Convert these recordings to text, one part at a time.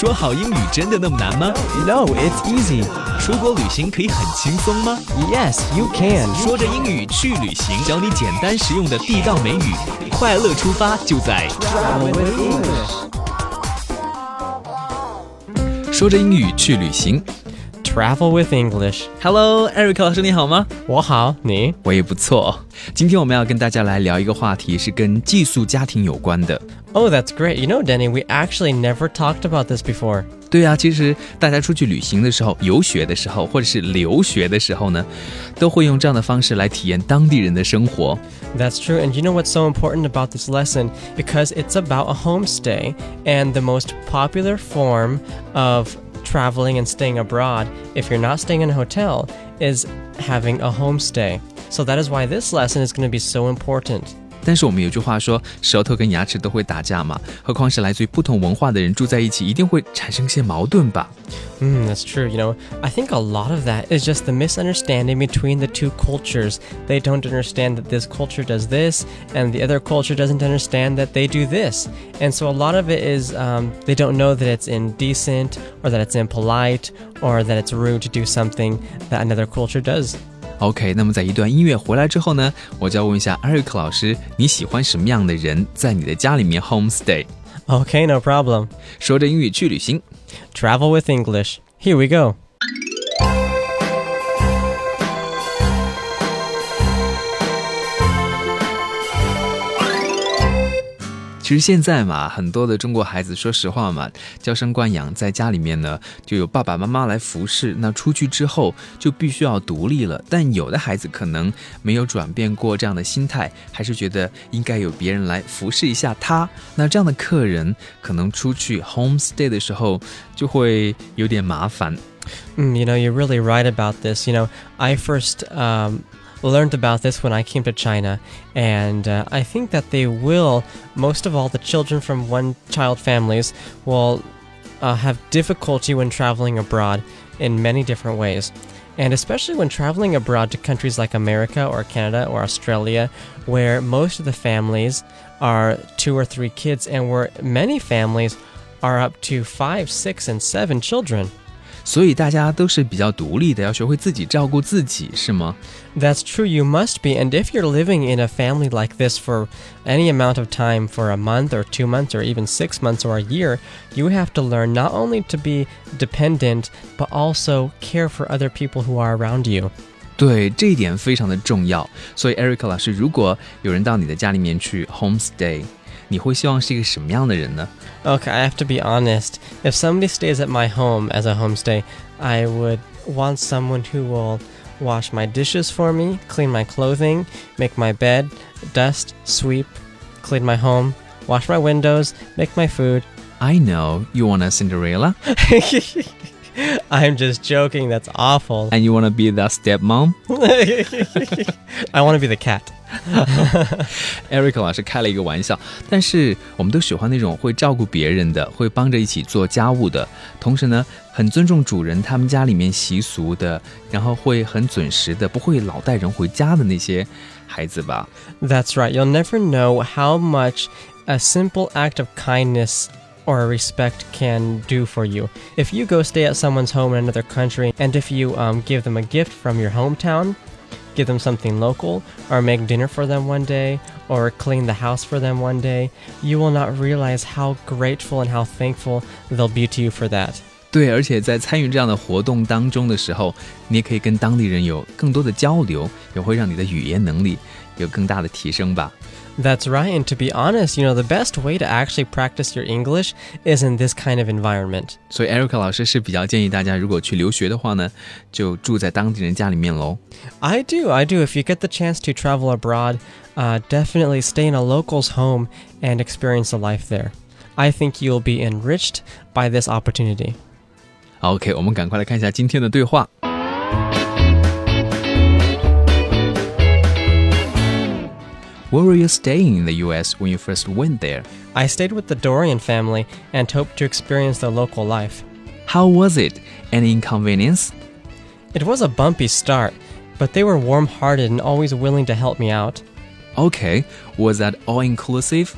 说好英语真的那么难吗 No, it's easy. 出国旅行可以很轻松吗 Yes, you can. 说着英语去旅行，教你简单实用的地道美语，快乐出发就在 Travel with English. 说着英语去旅行。Travel with English. Hello，Eric 老师你好吗？我好，你？我也不错。今天我们要跟大家来聊一个话题，是跟寄宿家庭有关的。 Oh, that's great. You know, Denny, we actually never talked about this before. 对啊，其实大家出去旅行的时候、游学的时候，或者是留学的时候呢，都会用这样的方式来体验当地人的生活。 That's true. And you know what's so important about this lesson? Because it's about a homestay, and the most popular form of traveling and staying abroad, if you're not staying in a hotel, is having a homestay. So that is why this lesson is going to be so important. 但是我们有句话说，舌头跟牙齿都会打架嘛，何况是来自于不同文化的人住在一起，一定会产生一些矛盾吧？ Mm, that's true. You know, I think a lot of that is just the misunderstanding between the two cultures. They don't understand that this culture does this, and the other culture doesn't understand that they do this. And so a lot of it is um, they don't know that it's indecent, or that it's impolite, or that it's rude to do something that another culture does. OK，那么在一段音乐回来之后呢，我就要问一下 Eric 老师，你喜欢什么样的人在你的家里面 homestay？Okay, no problem. 说着英语去旅行。Travel with English. Here we go. 其实现在嘛，很多的中国孩子，说实话嘛，娇生惯养，在家里面呢，就有爸爸妈妈来服侍。那出去之后就必须要独立了。但有的孩子可能没有转变过这样的心态，还是觉得应该有别人来服侍一下他。那这样的客人可能出去 homestay 的时候就会有点麻烦。嗯 you know, you're really right about this. You know, I first um, learned about this when I came to China, and uh, I think that they will, most of all, the children from one child families will uh, have difficulty when traveling abroad in many different ways. And especially when traveling abroad to countries like America or Canada or Australia, where most of the families are two or three kids, and where many families are up to five, six, and seven children. 所以大家都是比较独立的，要学会自己照顾自己，是吗？ That's true, you must be. And if you're living in a family like this for any amount of time, for a month or two months or even six months or a year, you have to learn not only to be dependent, but also care for other people who are around you. 对，这一点非常的重要。所以，Eric 老师，如果有人到你的家里面去 homestay， 你会希望是一个什么样的人呢？ Okay, I have to be honest. If somebody stays at my home as a homestay, I would want someone who will wash my dishes for me, clean my clothing, make my bed, dust, sweep, clean my home, wash my windows, make my food. I know you want a Cinderella I'm just joking. That's awful. and you want to be the stepmom. I want to be the cat. Eric 老师开了一个玩笑，但是我们都喜欢那种会照顾别人的，会帮着一起做家务的，同时呢，很尊重主人他们家里面习俗的，然后会很准时的，不会老带人回家的那些孩子吧。 That's right. You'll never know how much a simple act of kindness or respect can do for you. If you go stay at someone's home in another country, and if you um, give them a gift from your hometown, give them something local, or make dinner for them one day, or clean the house for them one day, you will not realize how grateful and how thankful they'll be to you for that. 对，而且在参与这样的活动当中的时候，你也可以跟当地人有更多的交流，也会让你的语言能力有更大的提升吧。 That's right. And to be honest, you know, the best way to actually practice your English is in this kind of environment. 所以 Eric 老师是比较建议大家，如果去留学的话呢，就住在当地人家里面喽。 I do, I do. If you get the chance to travel abroad, uh, definitely stay in a local's home and experience the life there. I think you'll be enriched by this opportunity. OK，我们赶快来看一下今天的对话。 Where were you staying in the U.S. when you first went there? I stayed with the Dorian family and hoped to experience their local life. How was it? Any inconvenience? It was a bumpy start, but they were warm hearted and always willing to help me out. Okay, was that all inclusive?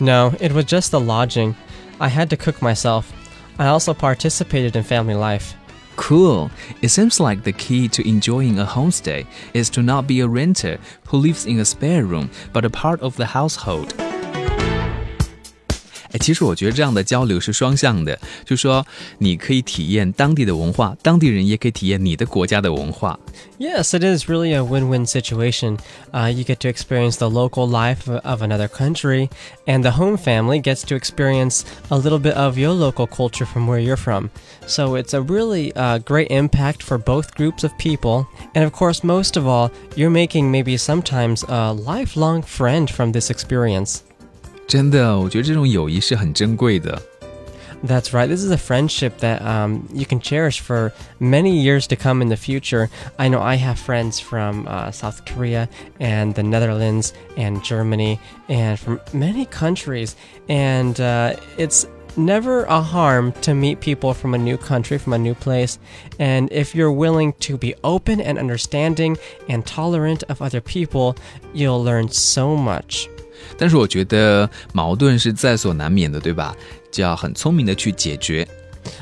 No, it was just the lodging. I had to cook myself. I also participated in family life. Cool. It seems like the key to enjoying a homestay is to not be a renter who lives in a spare room, but a part of the household. 哎，其实我觉得这样的交流是双向的，就说你可以体验当地的文化，当地人也可以体验你的国家的文化。Yes, it is really a win win situation. Uh, you get to experience the local life of, of another country, and the home family gets to experience a little bit of your local culture from where you're from. So it's a really uh, great impact for both groups of people. And of course, most of all, you're making maybe sometimes a lifelong friend from this experience. 真的，我觉得这种友谊是很珍贵的。That's right. This is a friendship that um, you can cherish for many years to come in the future. I know I have friends from uh, South Korea and the Netherlands and Germany and from many countries, and uh, it's never a harm to meet people from a new country, from a new place. And if you're willing to be open and understanding and tolerant of other people, you'll learn so much. 但是我觉得矛盾是在所难免的，对吧？就要很聪明的去解决。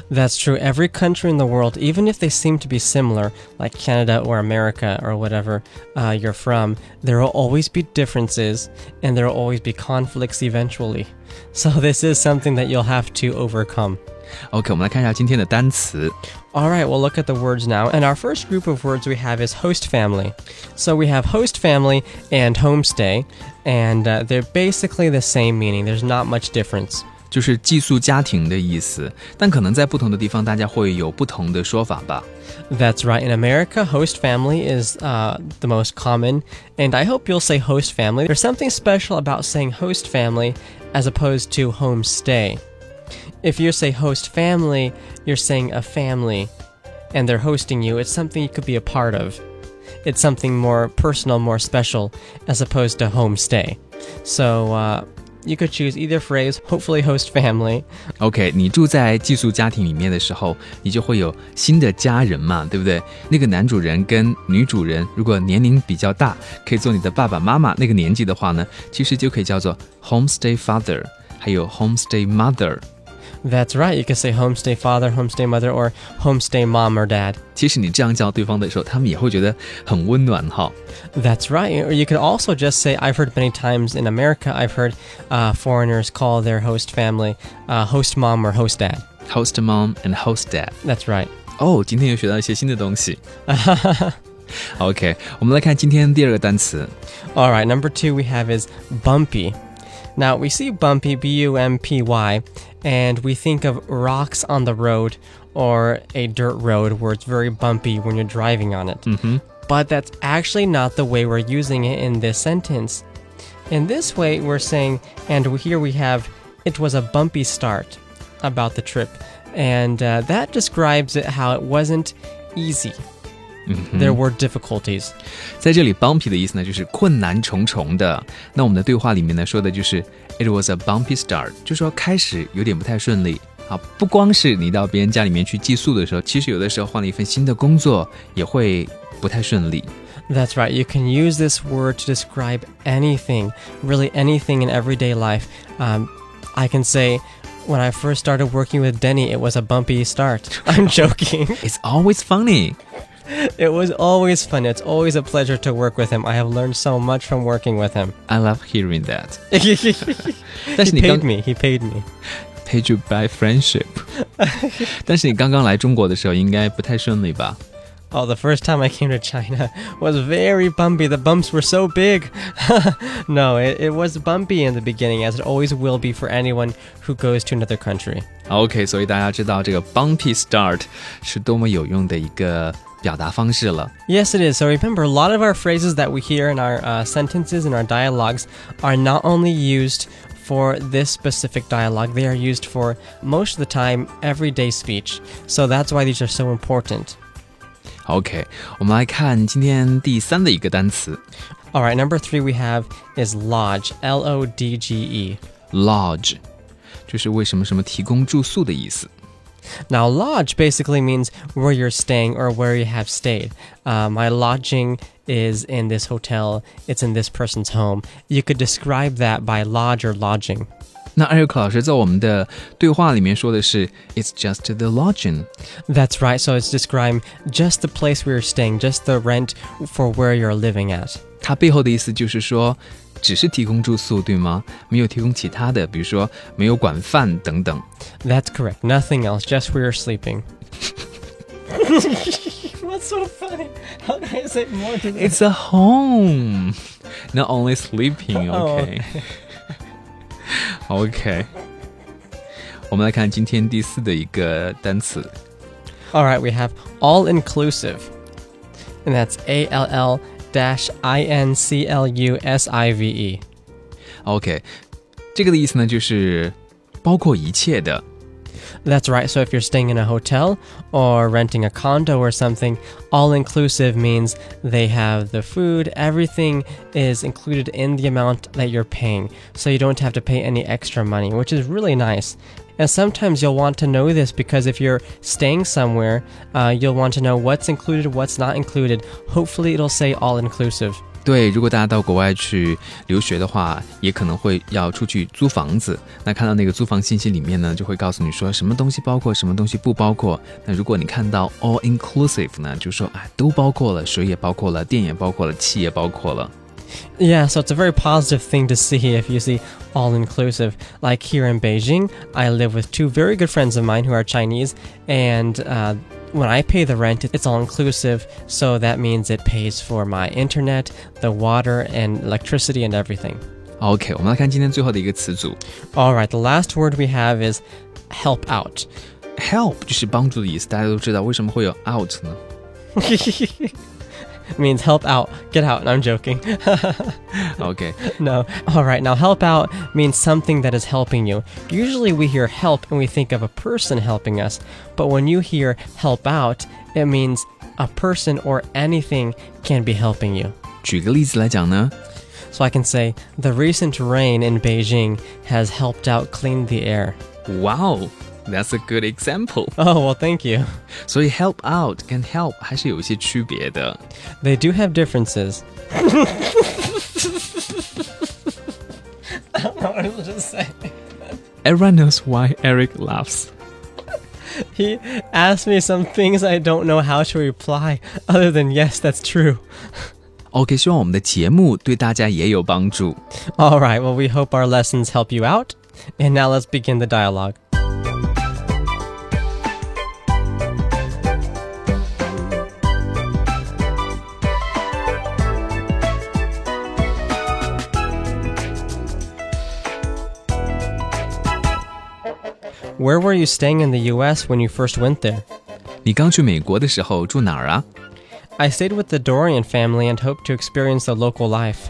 That's true. Every country in the world, even if they seem to be similar, like Canada or America or whatever uh, you're from, there will always be differences and there will always be conflicts eventually. So, this is something that you'll have to overcome. OK，我们来看一下今天的单词。 All right, we'll look at the words now. And our first group of words we have is host family. So we have host family and homestay, and uh, they're basically the same meaning. There's not much difference. 就是寄宿家庭的意思，但可能在不同的地方，大家会有不同的说法吧。That's right. In America, host family is uh, the most common, and I hope you'll say host family. There's something special about saying host family as opposed to homestay. If you say host family, you're saying a family and they're hosting you. It's something you could be a part of. It's something more personal, more special, as opposed to homestay. So, uh, you could choose either phrase, hopefully host family. OK，你住在寄宿家庭里面的时候，你就会有新的家人嘛，对不对？那个男主人跟女主人，如果年龄比较大，可以做你的爸爸妈妈那个年纪的话呢，其实就可以叫做 homestay father，还有 homestay mother。 that's right. You can say homestay father, homestay mother, or homestay mom or dad. 其实你这样叫对方的时候，他们也会觉得很温暖哈。That's right. Or you could also just say, I've heard many times in America, I've heard uh, foreigners call their host family uh, host mom or host dad. Host mom and host dad. That's right. 哦，今天又学到一些新的东西。OK，我们来看今天第二个单词。All right, number two we have is bumpy. Now we see bumpy, B U M P Y, and we think of rocks on the road or a dirt road where it's very bumpy when you're driving on it. Mm-hmm. But that's actually not the way we're using it in this sentence. In this way, we're saying, and here we have, it was a bumpy start about the trip. And uh, that describes it how it wasn't easy. There were difficulties. 在这里，bumpy 的意思呢，就是困难重重的。那我们的对话里面呢，说的就是 it was a bumpy start，就说开始有点不太顺利啊。不光是你到别人家里面去寄宿的时候，其实有的时候换了一份新的工作也会不太顺利。That's right. You can use this word to describe anything, really anything in everyday life. Um, I can say, when I first started working with Denny, it was a bumpy start. I'm joking. It's always funny. it was always fun. It's always a pleasure to work with him. I have learned so much from working with him. I love hearing that. he paid me. He paid me. Paid you by friendship. 但是你刚刚来中国的时候，应该不太顺利吧？Oh, the first time I came to China was very bumpy. The bumps were so big. no, it, it was bumpy in the beginning, as it always will be for anyone who goes to another country. OK，所以大家知道这个 bumpy start 是多么有用的一个 表达方式了。Yes, it is. So remember, a lot of our phrases that we hear in our uh, sentences and our dialogues are not only used for this specific dialogue, they are used for most of the time everyday speech. So that's why these are so important. OK，我们来看今天第三的一个单词。All right, number three we have is lodge, L O D G E. Lodge，就是为什么什么提供住宿的意思。 now, lodge basically means where you're staying or where you have stayed. Uh, my lodging is in this hotel, it's in this person's home. You could describe that by lodge or lodging. 那艾瑞克老师在我们的对话里面说的是 "It's just the lodging"。 That's right. So it's describing just the place we are staying, just the rent for where you're living at. 它背后的意思就是说， 只是提供住宿，对吗？没有提供其他的，比如说没有管饭等等。 That's correct. Nothing else, just where you're sleeping. What's so funny? How can I say more to this? It's a home, not only sleeping. Oh, OK, OK。我们来看今天第四的一个单词 All right, we have all inclusive, and that's A L L dash I N C L U S I V E. OK，这个的意思呢，就是包括一切的。 That's right. So if you're staying in a hotel or renting a condo or something, all inclusive means they have the food, everything is included in the amount that you're paying. So you don't have to pay any extra money, which is really nice. And sometimes you'll want to know this because if you're staying somewhere, uh, you'll want to know what's included, what's not included. Hopefully, it'll say all inclusive. 对，如果大家到国外去留学的话，也可能会要出去租房子。那看到那个租房信息里面呢，就会告诉你说什么东西包括，什么东西不包括。那如果你看到 all inclusive 呢，就说哎都包括了，水也包括了，电也包括了，气也包括了。 Yeah, so it's a very positive thing to see if you see all inclusive. Like here in Beijing, I live with two very good friends of mine who are Chinese, and uh, when I pay the rent, it's all inclusive, so that means it pays for my internet, the water, and electricity, and everything. OK，我们来看今天最后的一个词组 All right, the last word we have is help out. help，就是帮助的意思。大家都知道为什么会有 out 呢？ means help out, get out. I'm joking. OK， No. All right. Now, help out means something that is helping you. Usually, we hear help and we think of a person helping us. But when you hear help out, it means a person or anything can be helping you. 举个例子来讲呢 So I can say, the recent rain in Beijing has helped out clean the air. ，Wow。 That's a good example. Oh, well, thank you. 所以 help out 跟 help 还是有一些区别的。 They do have differences. I don't know what to say. Everyone knows why Eric laughs. He asked me some things I don't know how to reply, other than yes, that's true. OK，希望我们的节目对大家也有帮助。 All right, well, we hope our lessons help you out. And now let's begin the dialogue. Where were you staying in the US when you first went there? 你刚去美国的时候住哪儿啊？ I stayed with the Dorian family and hoped to experience the local life.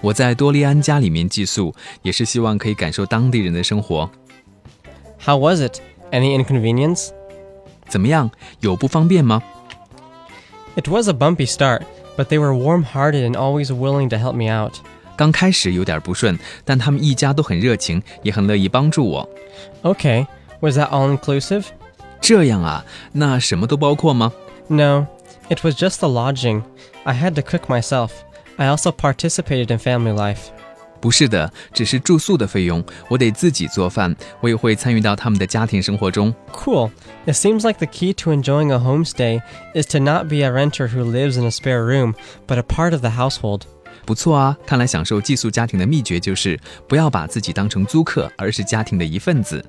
我在多利安家里面寄宿，也是希望可以感受当地人的生活。 How was it? Any inconvenience? 怎么样？有不方便吗？ It was a bumpy start, but they were warm hearted and always willing to help me out. 刚开始有点不顺，但他们一家都很热情，也很乐意帮助我。 Okay, was that all inclusive? 这样啊，那什么都包括吗？ No, it was just the lodging. I had to cook myself. I also participated in family life. 不是的，只是住宿的费用，我得自己做饭，我也会参与到他们的家庭生活中。 Cool. It seems like the key to enjoying a homestay is to not be a renter who lives in a spare room, but a part of the household. 不错啊，看来享受寄宿家庭的秘诀就是不要把自己当成租客，而是家庭的一份子。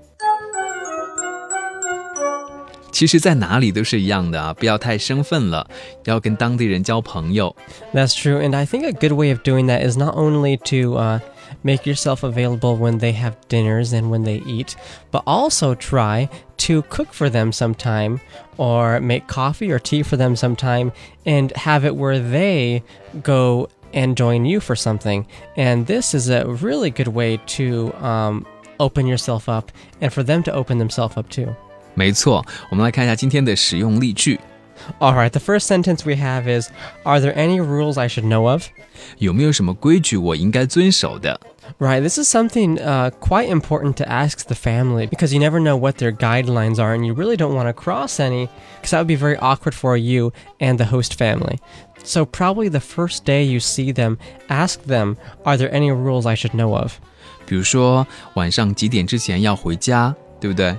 其实，在哪里都是一样的啊，不要太生分了，要跟当地人交朋友。 That's true, and I think a good way of doing that is not only to uh, make yourself available when they have dinners and when they eat, but also try to cook for them sometime or make coffee or tea for them sometime and have it where they go and join you for something. And this is a really good way to um, open yourself up and for them to open themselves up too. 没错，我们来看一下今天的实用例句。 All right, the first sentence we have is Are there any rules I should know of? 有没有什么规矩我应该遵守的？ Right, this is something uh, quite important to ask the family because you never know what their guidelines are and you really don't want to cross any because that would be very awkward for you and the host family. So, probably the first day you see them, ask them, Are there any rules I should know of? 比如说晚上几点之前要回家，对不对？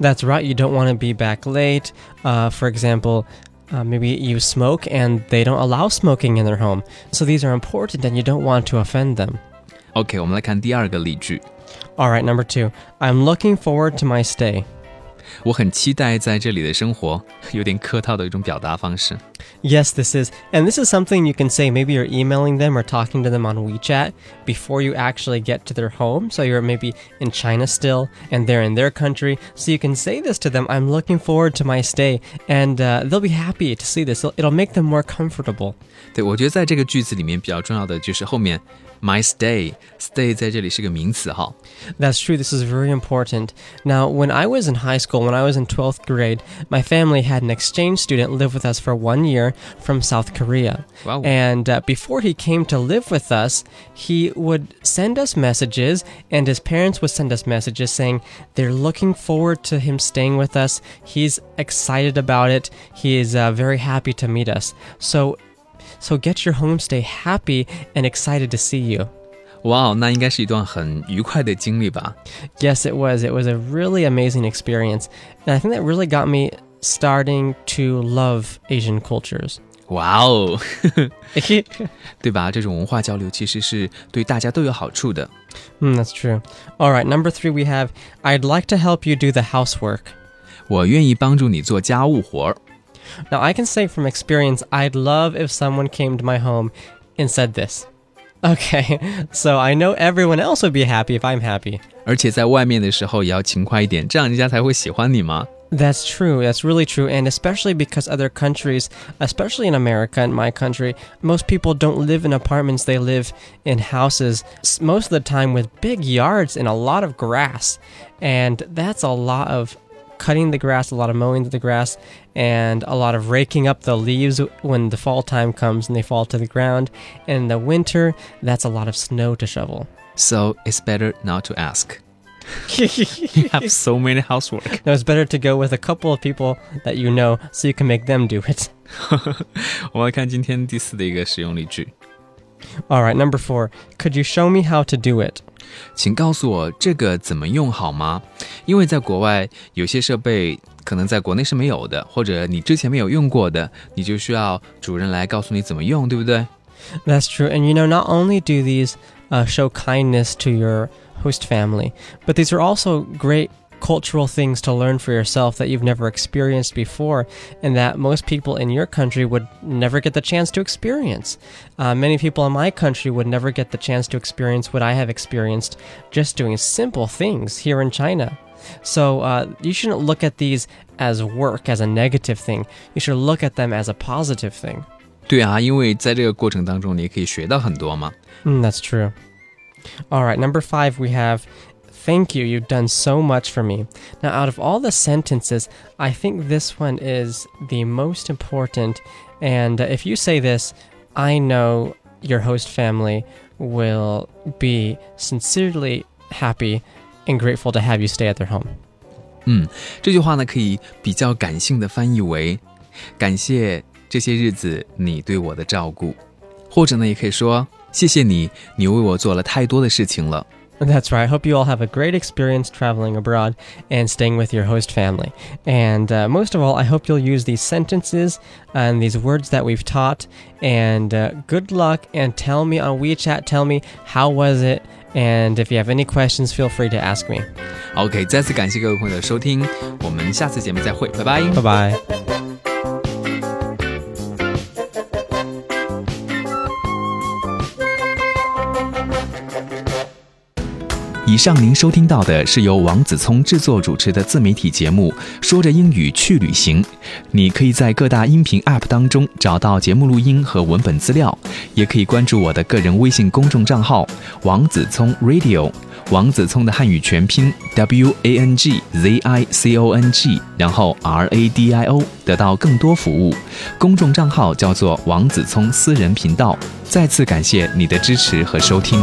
That's right, you don't want to be back late. Uh, for example, uh, maybe you smoke and they don't allow smoking in their home. So, these are important and you don't want to offend them. OK，我们来看第二个例句。 All right, number two, I'm looking forward to my stay. 我很期待在这里的生活，有点客套的一种表达方式。 Yes, this is. And this is something you can say. Maybe you're emailing them or talking to them on WeChat before you actually get to their home. So you're maybe in China still and they're in their country. So you can say this to them I'm looking forward to my stay. And uh, they'll be happy to see this. It'll, it'll make them more comfortable. 对，我觉得在这个句子里面比较重要的就是后面 my stay，stay 在这里是个名词哈。 That's true. This is very important. Now, when I was in high school, when I was in 12th grade, my family had an exchange student live with us for one year from South Korea. Wow. And uh, before he came to live with us, he would send us messages, and his parents would send us messages saying they're looking forward to him staying with us. He's excited about it. He is uh, very happy to meet us. So, so get your homestay happy and excited to see you. 哇哦，那应该是一段很愉快的经历吧？ Yes, it was. It was a really amazing experience. And I think that really got me starting to love Asian cultures. 哇哦，对吧？这种文化交流其实是对大家都有好处的。 Hmm, that's true. All right, number three, we have I'd like to help you do the housework. 我愿意帮助你做家务活儿。 Now, I can say from experience, I'd love if someone came to my home and said this. Okay, so I know everyone else would be happy if I'm happy. 而且在外面的时候也要勤快一点，这样人家才会喜欢你嘛。 That's true. That's really true. And especially because other countries, especially in America, in my country, most people don't live in apartments. They live in houses, s- most of the time with big yards and a lot of grass. And that's a lot of cutting the grass, a lot of mowing the grass, and a lot of raking up the leaves when the fall time comes and they fall to the ground. And in the winter, that's a lot of snow to shovel. So it's better not to ask. You have so many housework. No, it's better to go with a couple of people that you know so you can make them do it. 我们来看今天第四的一个实用例句， All right, number four. Could you show me how to do it? 请告诉我这个怎么用好吗？因为在国外有些设备可能在国内是没有的，或者你之前没有用过的，你就需要主人来告诉你怎么用，对不对？ That's true. And you know, not only do these uh, show kindness to your host family, but these are also great cultural things to learn for yourself that you've never experienced before and that most people in your country would never get the chance to experience. Uh, many people in my country would never get the chance to experience what I have experienced just doing simple things here in China. So uh, you shouldn't look at these as work, as a negative thing. You should look at them as a positive thing. 对啊，因为在这个过程当中，你也可以学到很多嘛。 Mm, that's true. All right, number five, we have Thank you, you've done so much for me. Now, out of all the sentences, I think this one is the most important. And uh, if you say this, I know your host family will be sincerely happy and grateful to have you stay at their home. 嗯，这句话呢，可以比较感性的翻译为“感谢这些日子你对我的照顾”，或者呢，也可以说“谢谢你，你为我做了太多的事情了”。 That's right. I hope you all have a great experience traveling abroad and staying with your host family. And uh, most of all, I hope you'll use these sentences and these words that we've taught. And uh, good luck and tell me on WeChat, tell me how was it. And if you have any questions, feel free to ask me. OK，再次感谢各位朋友的收听，我们下次节目再会，拜拜。 Bye bye. 以上您收听到的是由王子聪制作主持的自媒体节目《说着英语去旅行》。你可以在各大音频 App 当中找到节目录音和文本资料，也可以关注我的个人微信公众账号“王子聪 Radio”，王子聪的汉语全拼 W A N G Z I C O N G，然后 R A D I O，得到更多服务。公众账号叫做王子聪私人频道。再次感谢你的支持和收听。